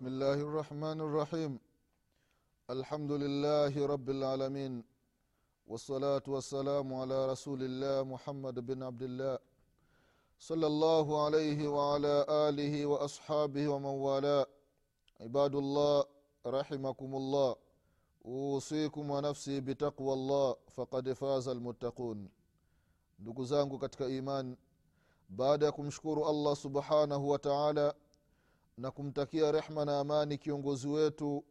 بسم الله الرحمن الرحيم. الحمد لله رب العالمين. والصلاة والسلام على رسول الله محمد بن عبد الله صلى الله عليه وعلى آله وأصحابه ومن والاه. عباد الله رحمكم الله. أوصيكم ونفسي بتقوى الله. فقد فاز المتقون. ndugu zangu katika iman baada subhanahu wa taala na kumtakia rehma na amani kiongozi wetu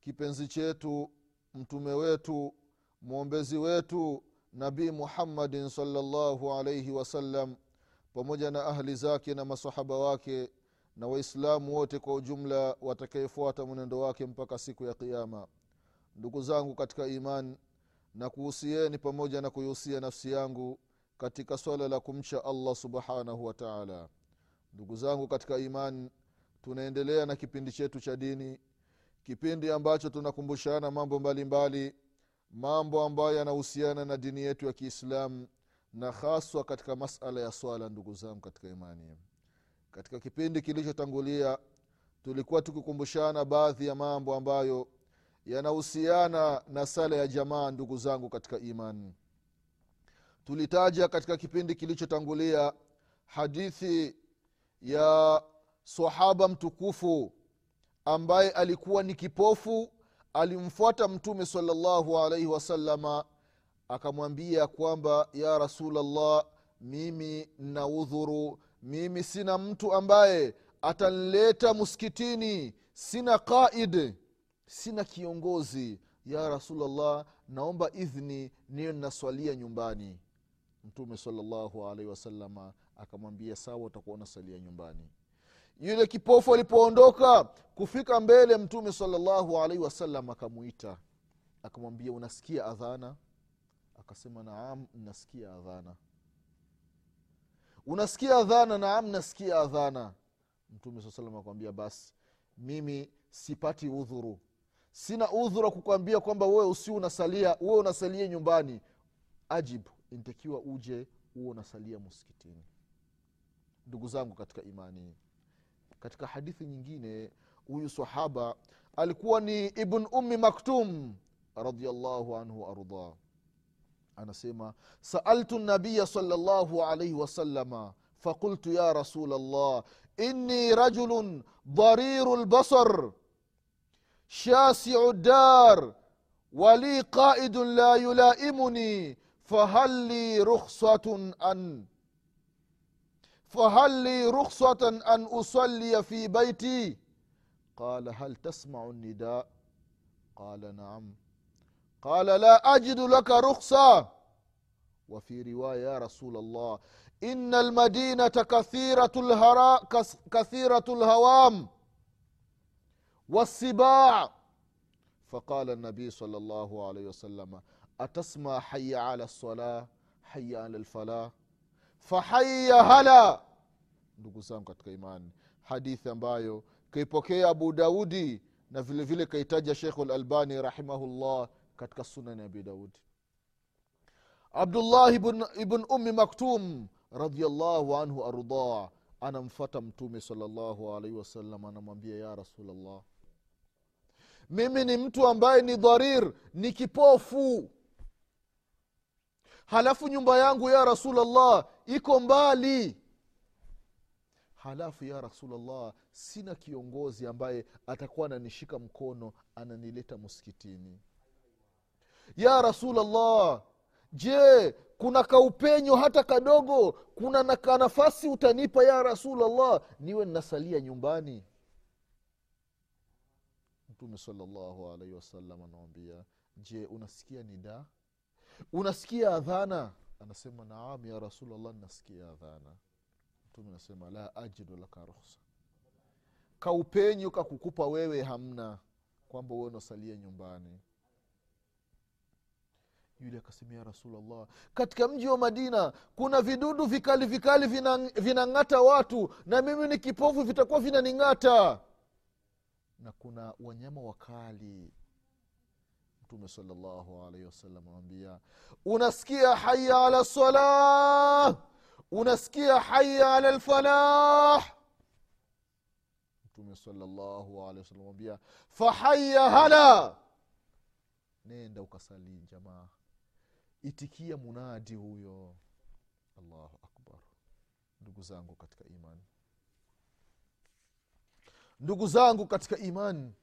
kipenzi chetu mtume wetu mwombezi wetu nabii muhammadin salllahu alaihi wasallam pamoja na ahli zake na masahaba wake na waislamu wote kwa ujumla watakayefuata mwenendo wake mpaka siku ya qiama ndugu zangu katika iman na kuhusieni pamoja na kuihusia nafsi yangu katika swala la kumcha allah subhanahu wa taala. Ndugu zangu katika iman tunaendelea na kipindi chetu cha dini kipindi ambacho tunakumbushana mambo mbalimbali mbali, mambo ambayo yanahusiana na dini yetu ya kiislamu na haswa katika masala ya swala ndugu zangu katika imani. Katika kipindi kilichotangulia tulikuwa tukikumbushana baadhi ya mambo ambayo yanahusiana na sala ya jamaa ndugu zangu katika imani. Tulitaja katika kipindi kilichotangulia hadithi ya sahaba mtukufu ambaye alikuwa ni kipofu alimfuata mtume salllahu alaihi wasalama akamwambia kwamba ya rasulllah mimi na udhuru mimi sina mtu ambaye atanleta muskitini sina qaid sina kiongozi. Ya rasulllah naomba idhni niyo naswalia nyumbani. Mtume salllahu alaihi wasalama akamwambia sawa utakuwa unasalia nyumbani yule kipofu alipoondoka kufika mbele mtume salllahu alaihi wasallam akamwita akamwambia unasikia adhana? Akasema naam nasikia adhana. Unasikia adhana? Naam nasikia adhana. Mtume saa salam akwambia basi mimi sipati udhuru. Sina udhuru kukwambia kwamba wewe usi unasalia wewe unasalia nyumbani. Ajibu intakiwa uje huo unasalia muskitini ndugu zangu katika imani katika hadithi nyingine huyu sahaba alikuwa ni ibn ummi maktum radiallahu anhu waardah anasema saaltu nabiya salllahu alaihi wasalama fakultu ya rasul llah inni rajulun dariru lbasar shasiu ddar wali qaidun la yulaimuni fahal li rukhsatun an فهل لي رخصة أن أصلي في بيتي؟ قال هل تسمع النداء؟ قال نعم. قال لا أجد لك رخصة. وفي رواية يا رسول الله إن المدينة كثيرة الهراء كثيرة الهوام والسباع فقال النبي صلى الله عليه وسلم أتسمع حي على الصلاة حي على الفلاح؟ Fahaya hala. Ndugu zangu katika imani hadithi ambayo kaipokea abu daudi na vile vile kaitaja shekhu lalbani rahimahullah katika sunani abi daudi. Abdullah ibn, ibn ummi maktum radiallahu anhu ardah anamfata mtume salllahu alaihi wasallam anamwambia ya rasulllah mimi ni mtu ambaye ni dharir ni kipofu. Halafu nyumba yangu ya rasulllah iko mbali. Halafu ya rasulllah sina kiongozi ambaye atakuwa ananishika mkono ananileta muskitini ya rasulllah je kuna kaupenyo hata kadogo? Kuna naka kanafasi utanipa ya rasulllah niwe nnasalia nyumbani? Mtume salllahu alaihi wasallam anawambia je unasikia nidaa unasikia adhana anasema naam ya rasulllah nasikia adhana. Mtume anasema la ajidu laka ruhsa kaupenyu kakukupa wewe hamna kwamba uwe unasalia nyumbani. Yule akasema ya rasulllah katika mji wa madina kuna vidudu vikali vikali vinang'ata vina watu na mimi ni kipofu vitakuwa vinaning'ata. Na kuna wanyama wakali mtume salllahu alaihi wasallam anambia unasikia haya ala salah? Unasikia haya ala lfalah mtume salllahu alehi wasallam ambia fahaya hala. Nenda ukasali jamaa. Itikia munadi huyo. Allahu akbar. Ndugu zangu katika imani ndugu zangu katika imani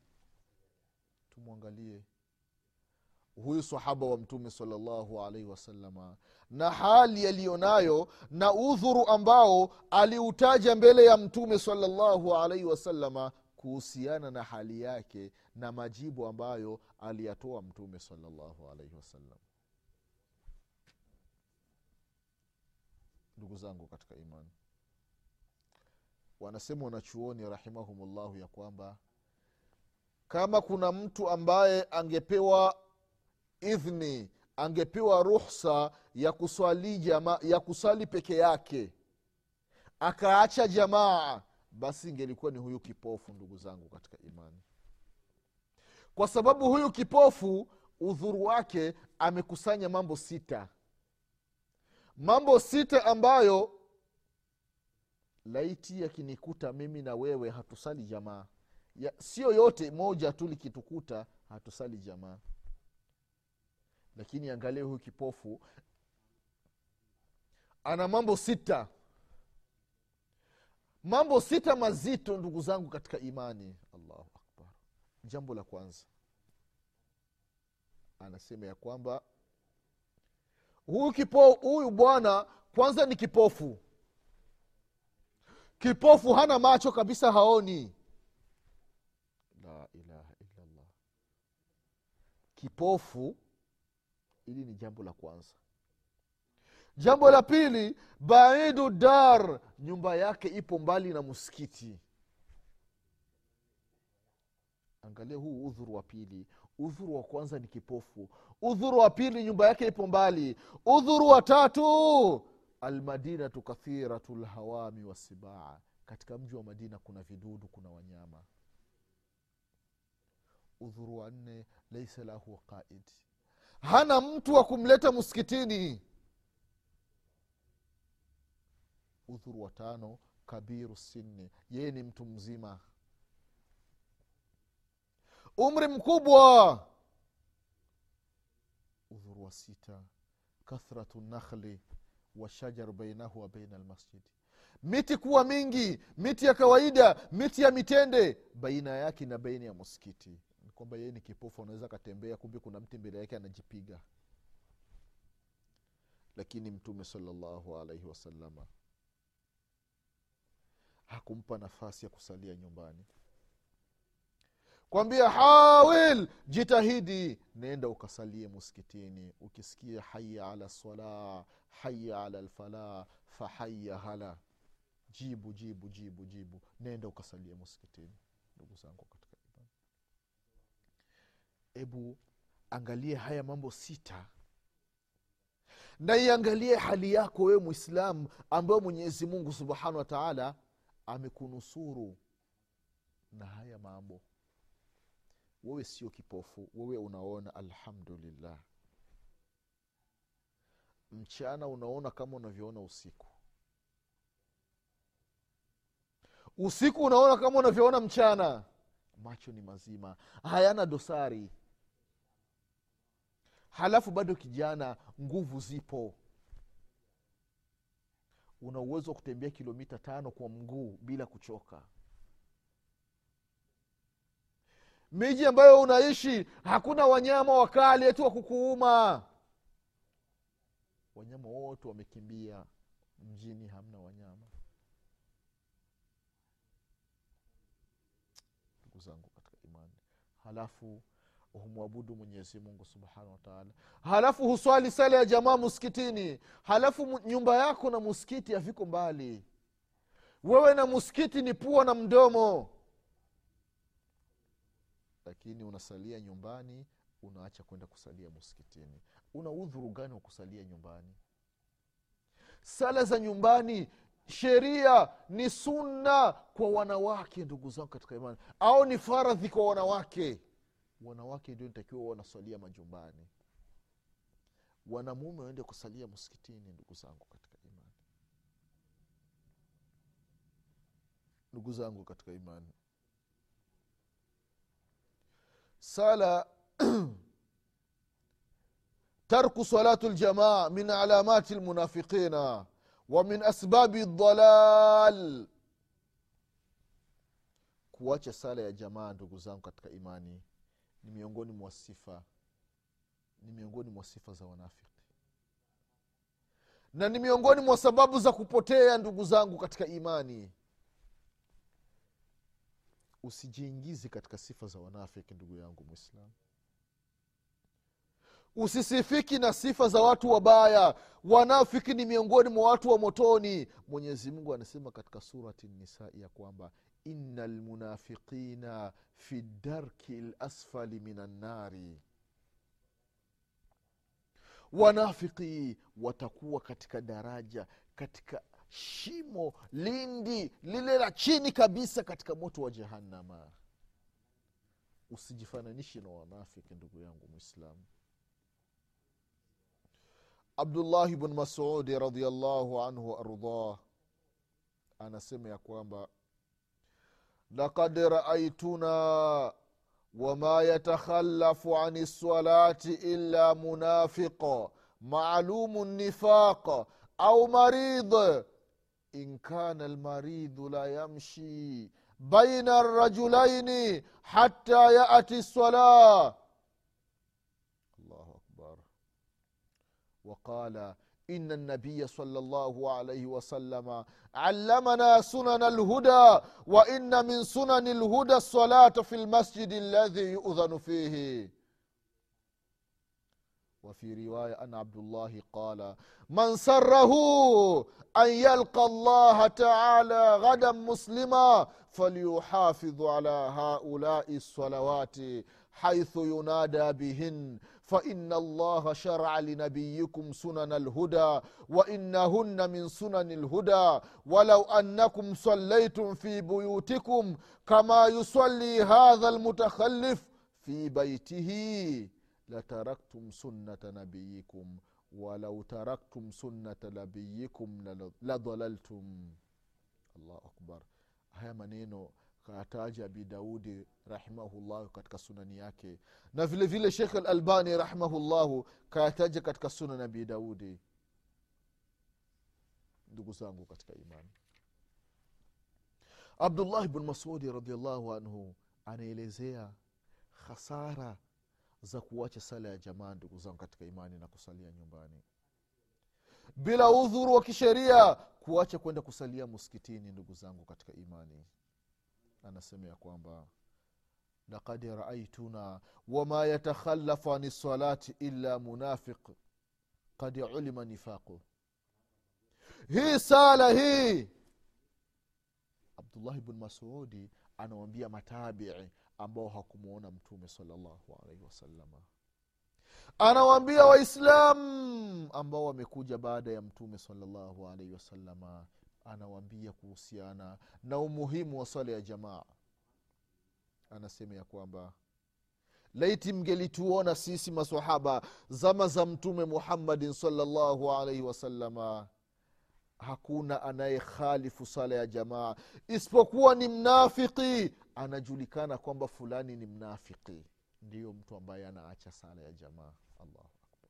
tumwangalie huyu sahaba wa mtume salllahu alaihi wasalama na hali yaliyonayo na udhuru ambao aliutaja mbele ya mtume salllahu alaihi wasalama kuhusiana na hali yake na majibu ambayo aliyatoa mtume salllahu alaihi wasallam. Ndugu zangu katika imani wanasema wanachuoni rahimahumullahu ya kwamba kama kuna mtu ambaye angepewa idhni angepewa ruhsa ya kuswali jama, ya kuswali peke yake. Akaacha jamaa basi ingelikuwa ni huyu kipofu ndugu zangu katika imani. Kwa sababu huyu kipofu udhuru wake amekusanya mambo sita. Mambo sita ambayo laiti yakinikuta mimi na wewe hatusali jamaa. Ya, sio yote moja tu likitukuta hatusali jamaa lakini angalie huyu kipofu. Ana mambo sita. Mambo sita mazito ndugu zangu katika imani. Allahu akbar. Jambo la kwanza. Anasema ya kwamba huyu huyu bwana kwanza ni kipofu. Kipofu hana macho kabisa haoni. La ilaha illallah. Kipofu hili ni jambo la kwanza. Jambo la pili baidu dar nyumba yake ipo mbali na msikiti. Angalia huu udhuru wa pili. Udhuru wa kwanza ni kipofu. Udhuru wa pili nyumba yake ipo mbali. Udhuru wa tatu almadinatu kathiratu lhawami wasibaa katika mji wa madina kuna vidudu kuna wanyama. Udhuru wa nne laisa lahu qaid hana mtu wa kumleta msikitini. Udhuru wa tano kabiru sinni. Yeye ni mtu mzima. Umri mkubwa. Udhuru wa sita kathratu nakhli washajaru bainahu wa baina almasjidi miti kuwa mingi miti ya kawaida miti ya mitende baina yake na baina ya msikiti kwamba yeye ni kipofu anaweza akatembea kumbe kuna mti mbele yake anajipiga. Lakini mtume salallahu alaihi wasalama hakumpa nafasi ya kusalia nyumbani. Kwambia hawil jitahidi nenda ukasalie muskitini ukisikia haya ala sala haya ala lfalah fahaya hala jibu jibu jibu jibu. Nenda ukasalie muskitini ndugu zangu hebu angalie haya mambo sita. Na iangalie hali yako wewe mwislamu ambayo mwenyezi mungu subhanahu wa taala amekunusuru na haya mambo. Wewe sio kipofu wewe unaona alhamdulillah. Mchana unaona kama unavyoona usiku. Usiku unaona kama unavyoona mchana. Macho ni mazima hayana dosari halafu bado kijana nguvu zipo. Una uwezo wa kutembea kilomita tano kwa mguu bila kuchoka. Miji ambayo unaishi hakuna wanyama wakali eti wa kukuuma. Wanyama wote wamekimbia. Mjini hamna wanyama. Ndugu zangu katika imani. Halafu humwabudu mwenyezi mungu subhanahu wataala halafu huswali sala ya jamaa muskitini halafu nyumba yako na muskiti haviko mbali. Wewe na muskiti ni pua na mdomo. Lakini unasalia nyumbani unaacha kwenda kusalia muskitini una udhuru gani wa kusalia nyumbani? Sala za nyumbani sheria ni sunna kwa wanawake ndugu zangu katika imani. Au ni faradhi kwa wanawake wanawake ndio nitakiwa wanasalia majumbani. Wanamume waende kusalia msikitini ndugu zangu katika imani. Ndugu zangu katika imani. Sala tarku salatu ljamaa min alamati lmunafiqina wa min asbabi dalal kuacha sala ya jamaa ndugu zangu katika imani ni miongoni mwa sifa ni miongoni mwa sifa za wanafiki. Na ni miongoni mwa sababu za kupotea ndugu zangu katika imani. Usijiingizi katika sifa za wanafiki ndugu yangu mwislamu usisifiki na sifa za watu wabaya. Wanafiki ni miongoni mwa watu wa motoni. Mwenyezi mungu anasema katika surati nisai ya kwamba ina lmunafiqina fi darki lasfali min annari wanafiki watakuwa katika daraja katika shimo lindi lile la chini kabisa katika moto wa jehannama usijifananishe na wanafiki ndugu yangu mwislamu abdullahi bn masudi radiallahu anhu waardah anasema ya kwamba lakad raaituna wama yatakhalafu ani lsalati illa munafiq maalumu nifaq au marid in kana lmaridhu la yamshi baina rajulaini hatta yati lsalah allahu akbar وقال إن النبي صلى الله عليه وسلم علمنا سنن الهدى وإن من سنن الهدى الصلاة في المسجد الذي يؤذن فيه. وفي رواية أن عبد الله قال من سره أن يلقى الله تعالى غدا مسلما فليحافظ على هؤلاء الصلوات حيث ينادى بهن. فإن الله شرع لنبيكم سنن الهدى وإنهن من سنن الهدى. ولو أنكم صليتم في بيوتكم كما يصلي هذا المتخلف في بيته لتركتم سنة نبيكم. ولو تركتم سنة نبيكم لضللتم. الله أكبر. haya maneno kayataja abi daudi rahimahullahu katika sunani yake. Na vile vile shekh alalbani rahimahullahu kayataja katika sunan abi daudi. Ndugu zangu katika imani. Abdullahi bn masudi radiallahu anhu anaelezea khasara za kuacha sala ya jamaa ndugu zangu katika imani na kusalia nyumbani. Bila udhuru wa kisheria kuacha kwenda kusalia muskitini ndugu zangu katika imani anasema ya kwamba lakad raaituna wama yatakhalafu ani lsalati illa munafiq kad ulima nifaqu hii sala hii abdullahi bn masudi anawambia matabii ambao hakumwona mtume salllahu alaihi wasalama anawaambia waislam ambao wamekuja baada ya mtume salllahu alaihi wasalama anawaambia kuhusiana na umuhimu wa swala ya jamaa. Anasema ya kwamba laiti mngelituona sisi masahaba zama za mtume muhammadin salllahu alaihi wasalama hakuna anayekhalifu sala ya jamaa. Isipokuwa ni mnafiki. Anajulikana kwamba fulani ni mnafiki. Ndiyo mtu ambaye anaacha sala ya jamaa. Allahu akbar.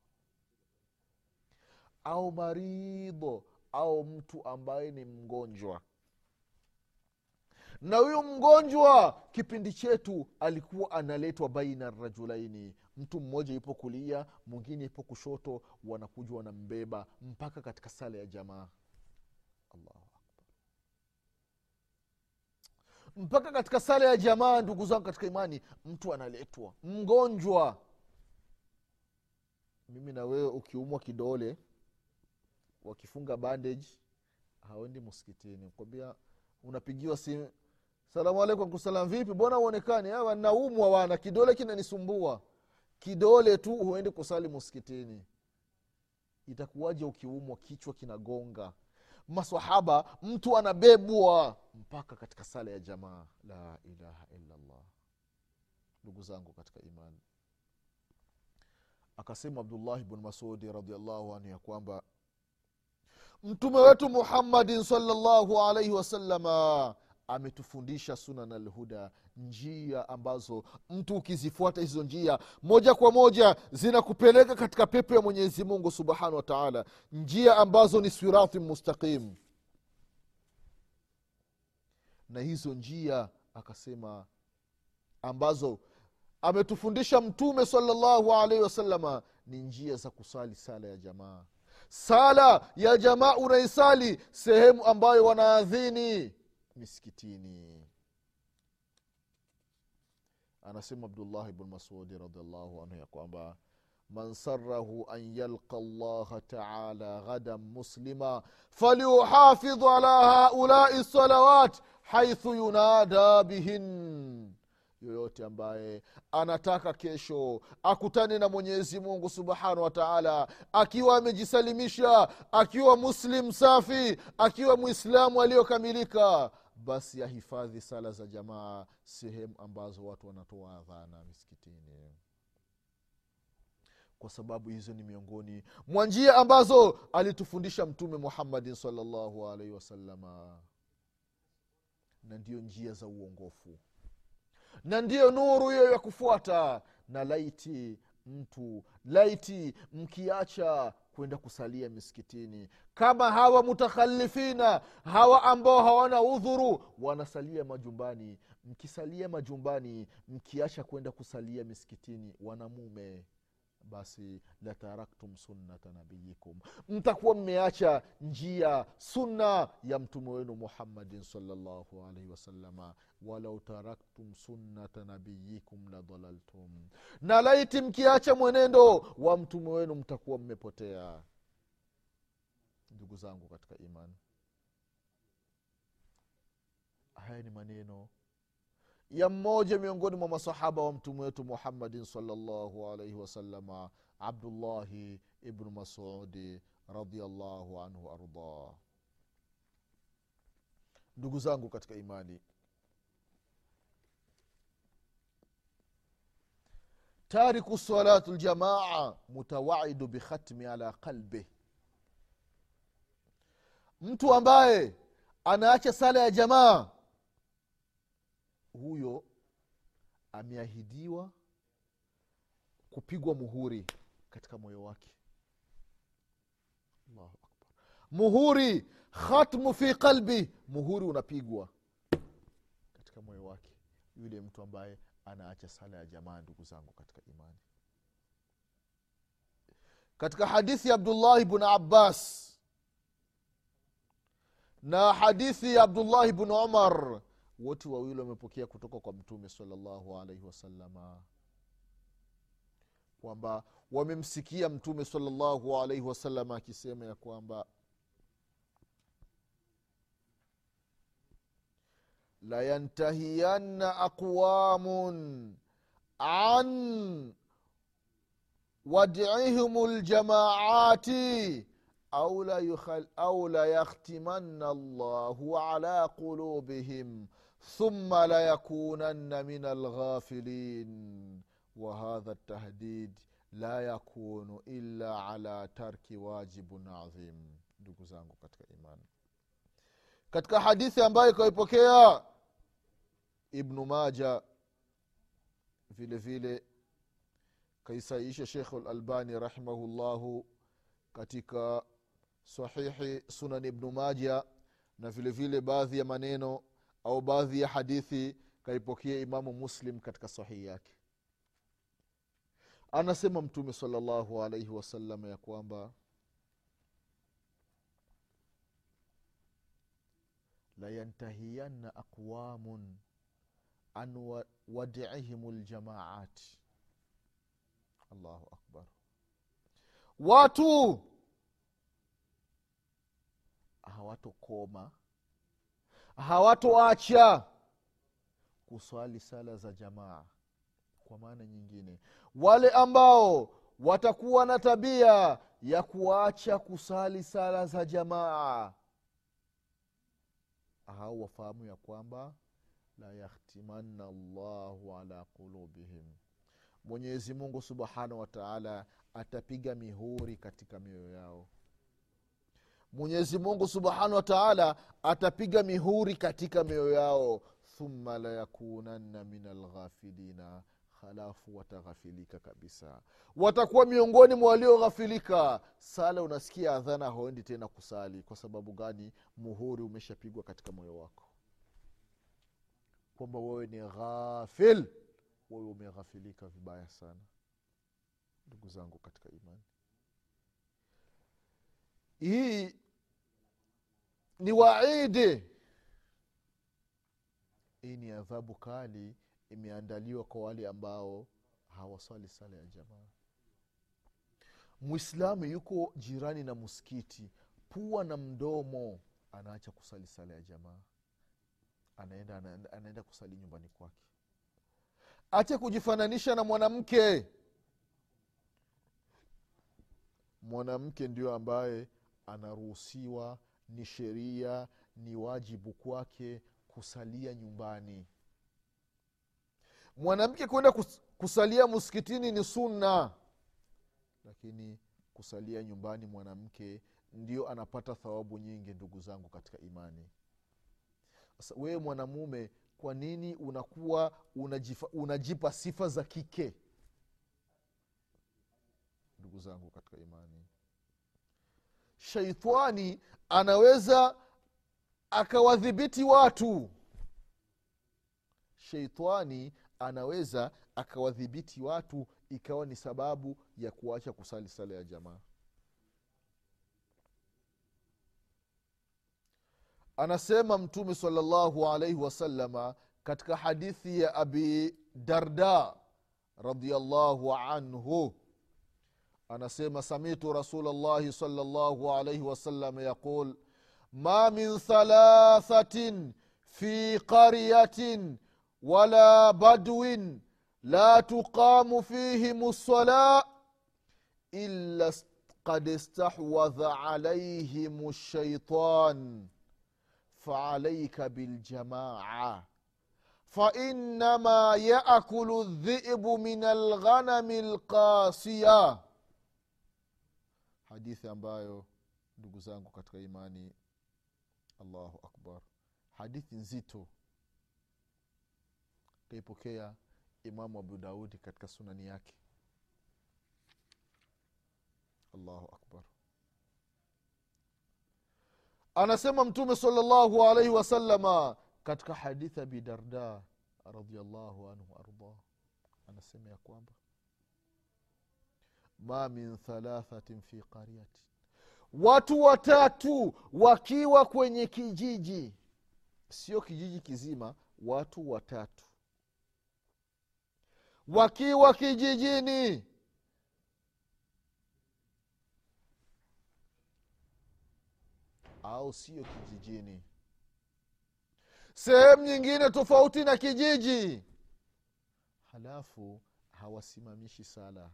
Au maridho au mtu ambaye ni mgonjwa. Na huyu mgonjwa kipindi chetu alikuwa analetwa baina rajulaini. Mtu mmoja ipo kulia mwingine ipo kushoto wanakuja wanambeba mpaka katika sala ya jamaa. Allahu mpaka katika sala ya jamaa ndugu zangu katika imani mtu analetwa. Mgonjwa. Mimi na wewe ukiumwa kidole wakifunga bandage hawendi msikitini. Kwambia unapigiwa simu salamu alaikum kusalam vipi? Mbona uonekani awa naumwa wana kidole kinanisumbua. Kidole tu huendi kusali muskitini itakuwaje ukiumwa kichwa kinagonga? Masahaba mtu anabebwa. Mpaka katika sala ya jamaa la ilaha illallah. Ndugu zangu katika imani. Akasema abdullahi bnu masudi radiallahu anhu ya kwamba mtume wetu muhammadin salllahu alaihi wasalama ametufundisha sunan alhuda njia ambazo mtu ukizifuata hizo njia moja kwa moja zinakupeleka katika pepo ya mwenyezi mungu subhanahu wa taala njia ambazo ni sirati mustaqim. Na hizo njia akasema ambazo ametufundisha mtume salllahu alaihi wasalama ni njia za kusali sala ya jamaa sala ya jamaa unaisali sehemu ambayo wanaadhini. Miskitini. Anasema abdullahi bnu masudi radiallahu anhu ya kwamba man sarahu an yalqa llaha taala ghadan muslima falyuhafidhu ala haulai salawat haithu yunada bihin yoyote ambaye anataka kesho akutane na mwenyezi mungu subhanahu wa taala akiwa amejisalimisha akiwa muslim safi akiwa mwislamu aliyokamilika basi ahifadhi sala za jamaa sehemu ambazo watu wanatoa adhana misikitini. Kwa sababu hizo ni miongoni mwa njia ambazo alitufundisha mtume muhammadin salllahu alaihi wasalama na ndiyo njia za uongofu na ndiyo nuru hiyo ya kufuata. Na laiti mtu laiti mkiacha kwenda kusalia misikitini. Kama hawa mutakhalifina hawa ambao hawana udhuru wanasalia majumbani. Mkisalia majumbani mkiacha kwenda kusalia misikitini wanamume basi lataraktum sunnata nabiyikum. Mtakuwa mmeacha njia sunna ya mtume wenu muhammadin salllahu alaihi wasalama walau taraktum sunnata nabiyikum ladalaltum na laiti mkiacha mwenendo wa mtume wenu mtakuwa mmepotea. Ndugu zangu katika imani haya ni maneno ya mmoja miongoni mwa masahaba wa mtume wetu muhammadin salllahu alaihi wasalama abdullahi ibnu masudi radiallahu anhu ardah. Ndugu zangu katika imani tariku salatu ljamaa mutawaidu bikhatmi ala qalbih mtu ambaye anaacha sala ya jamaa huyo ameahidiwa kupigwa muhuri katika moyo wake. Allahu akbar. Muhuri khatmu fi qalbi. Muhuri unapigwa katika moyo wake. Yule mtu ambaye anaacha sala ya jamaa ndugu zangu katika imani. Katika hadithi ya abdullahi bnu abbas na hadithi ya abdullahi bnu umar wote wawili wamepokea kutoka kwa mtume salallahu alaihi wasalama kwamba wamemsikia mtume salallahu alaihi wasalama akisema ya kwamba layantahiyanna aqwamun an wadihim ljamaati au la, yakhtimanna allahu ala qulubihim thumma layakunanna min alghafilin wahadha ltahdid la yakunu illa ala tarki wajibun adhim ndugu zangu katika imani. Katika hadithi ambayo ikaipokea ibnu maja vile vile kaisaisha shekhu lalbani rahimahullahu katika sahihi sunan ibnu maja na vile vile baadhi ya maneno au baadhi ya hadithi kaipokea imamu muslim katika sahihi yake. Anasema mtume salllahu alaihi wasallam ya kwamba layantahiyanna aqwamun an wadihim ljamaat allahu akbar. Watu hawatokoma hawatoacha kuswali sala za jamaa. Kwa maana nyingine wale ambao watakuwa na tabia ya kuacha kusali sala za jamaa au wafahamu ya kwamba la yahtimanna llahu ala qulubihim. Mwenyezi mungu subhanahu wataala atapiga mihuri katika mioyo yao mwenyezi mungu subhanahu wa taala atapiga mihuri katika mioyo yao. Thumma layakunanna min alghafilina halafu wataghafilika kabisa. Watakuwa miongoni mwa walioghafilika. Sala unasikia adhana hauendi tena kusali. Kwa sababu gani? Muhuri umeshapigwa katika moyo wako. Kwamba wewe ni ghafil. Wewe umeghafilika vibaya sana. Ndugu zangu katika imani. Hii ni waidi. Hii ni adhabu kali imeandaliwa kwa wale ambao hawaswali sala ya jamaa. Mwislamu yuko jirani na msikiti pua na mdomo anaacha kusali sala ya jamaa. Anaenda, anaenda, anaenda kusali nyumbani kwake. Ache kujifananisha na mwanamke. Mwanamke ndio ambaye anaruhusiwa ni sheria ni wajibu kwake kusalia nyumbani. Mwanamke kwenda kus- kusalia msikitini ni sunna lakini kusalia nyumbani mwanamke ndio anapata thawabu nyingi ndugu zangu katika imani. Sasa wewe mwanamume kwa nini unakuwa unajifa, unajipa sifa za kike? Ndugu zangu katika imani sheitani anaweza akawadhibiti watu. Sheitani anaweza akawadhibiti watu ikawa ni sababu ya kuacha kusali sala ya jamaa. Anasema mtume salllahu alaihi wasalama katika hadithi ya abi darda radiallahu anhu anasema samitu rasulllahi salllahu alaihi wasallam yaqul ma min thalathatin fi qaryatin wala badwin la tuqamu fihim lsala illa qad istahwadha alaihim lshaitan faalaika biljamaa fainama yaakulu ldhibu min alghanami lqasiya hadithi ambayo ndugu zangu katika imani allahu akbar. Hadithi nzito kaipokea imamu abu daudi katika sunani yake. Allahu akbar. Anasema mtume salllahu alaihi wasalama katika hadithi abi darda radiallahu anhu ardah anasema ya kwamba ma min thalathatin fi qaryati watu watatu wakiwa kwenye kijiji. Sio kijiji kizima watu watatu. Wakiwa kijijini. Au sio kijijini. Sehemu nyingine tofauti na kijiji. Halafu hawasimamishi sala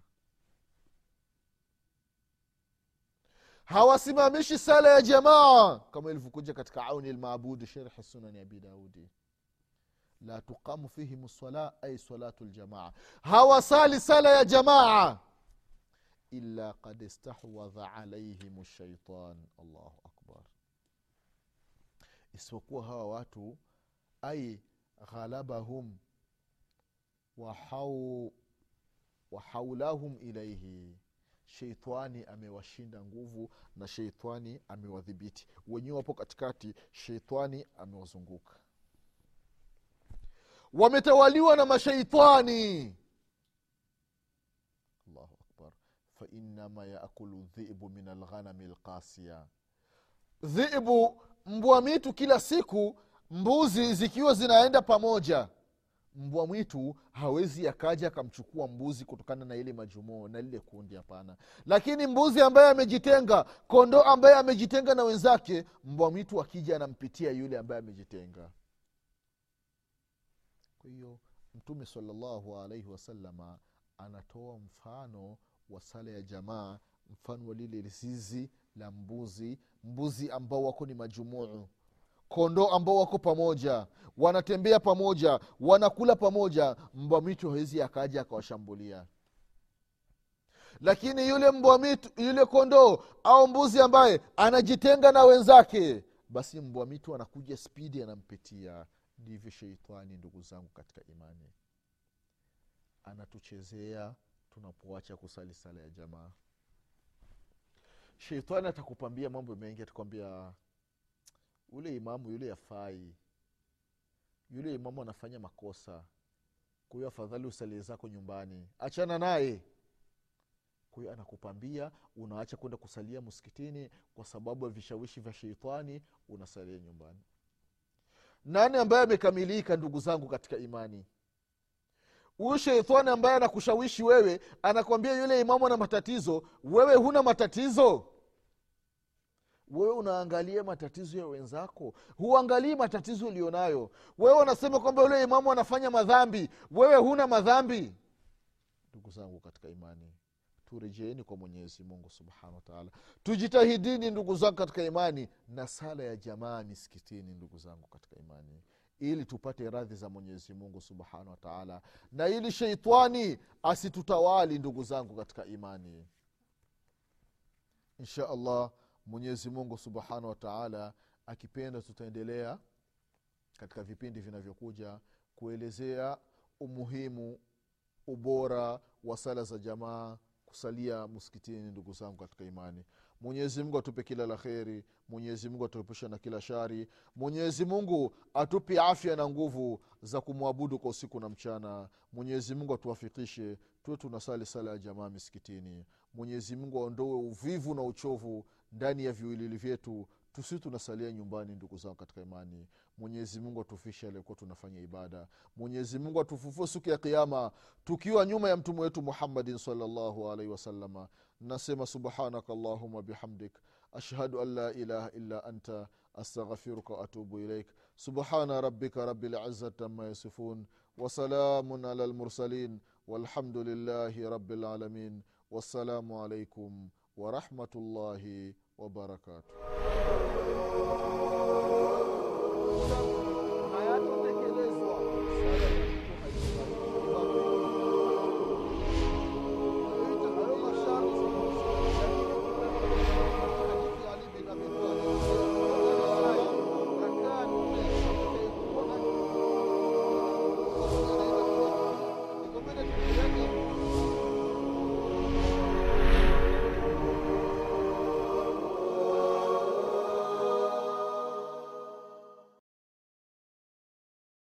hawasimamishi sala ya jamaa. Kama ilivyokuja katika auni lmabudi sherhi sunani abi daudi la tuqamu fihim lsala ai salatu ljamaa hawasali sala ya jamaa. Illa qad istahwadha alaihim shaitan allahu akbar. Isipokuwa hawa watu ai ghalabahum wahau wahaulahum ilaihi sheitani amewashinda nguvu na sheitani amewadhibiti. Wenyewe wapo katikati sheitani amewazunguka. Wametawaliwa na masheitani. Fainama yaakulu dhibu min alghanami lkasia dhibu mbwa mitu kila siku mbuzi zikiwa zinaenda pamoja mbwa mwitu hawezi akaja akamchukua mbuzi kutokana na ile majumoo na lile kundi hapana. Lakini mbuzi ambaye amejitenga kondoo ambaye amejitenga na wenzake mbwa mwitu akija anampitia yule ambaye amejitenga. Kwa hiyo mtume salallahu alaihi wasalama anatoa mfano wa sala ya jamaa mfano wa lile zizi la mbuzi mbuzi ambao wako ni majumuu kondoo ambao wako pamoja wanatembea pamoja wanakula pamoja mbwa mwitu hawezi akaja akawashambulia. Lakini yule mbwa mwitu yule kondoo au mbuzi ambaye anajitenga na wenzake basi mbwa mwitu anakuja spidi anampitia. Ndivyo sheitani ndugu zangu katika imani. Anatuchezea tunapoacha kusali sala ya jamaa. Sheitani atakupambia mambo mengi atakwambia ule imamu yule yafai yule imamu anafanya makosa. Kwa hiyo afadhali usalie zako nyumbani. Achana naye. Kwa hiyo anakupambia unaacha kwenda kusalia msikitini kwa sababu ya vishawishi vya sheitani unasalia nyumbani. Nani ambaye amekamilika ndugu zangu katika imani? Huyu sheitani ambaye anakushawishi wewe anakwambia yule imamu ana matatizo wewe huna matatizo wewe unaangalia matatizo ya wenzako? Huangalii matatizo ulionayo. Wewe unasema kwamba yule imamu anafanya madhambi. Wewe huna madhambi. Ndugu zangu katika imani turejeeni kwa mwenyezi mungu subhanahu wataala tujitahidini ndugu zangu katika imani. Na sala ya jamaa misikitini ndugu zangu katika imani. Ili tupate radhi za mwenyezi mungu subhanahu wataala na ili sheitani asitutawali ndugu zangu katika imani. Insha allah mwenyezi mungu subhanahu wataala akipenda tutaendelea katika vipindi vinavyokuja kuelezea umuhimu ubora wa sala za jamaa kusalia msikitini ndugu zangu katika imani. Mwenyezi mungu atupe kila la kheri mwenyezi atuepusha na kila shari mwenyezi mungu atupe afya na nguvu za kumwabudu kwa usiku na mchana. Mwenyezi mungu atuwafikishe tuwe tunasali sala ya jamaa misikitini. Mwenyezi mungu aondoe uvivu na uchovu ndani ya viwilili vyetu tusi tunasalia nyumbani ndugu zangu katika imani. Mwenyezi mungu atufishe aliokuwa tunafanya ibada. Mwenyezi mungu atufufue siku ya kiama tukiwa nyuma ya mtume wetu muhammadin salllahu alaihi wasalama nasema subhanaka allahuma bihamdik. Ashhadu an la ilaha illa anta. Astaghfiruka waatubu ilaik subhana rabika rabi lizati ama yasifun. Wasalamun ala lmursalin walhamdu lillahi rabi wassalamu alaikum ورحمة الله وبركاته.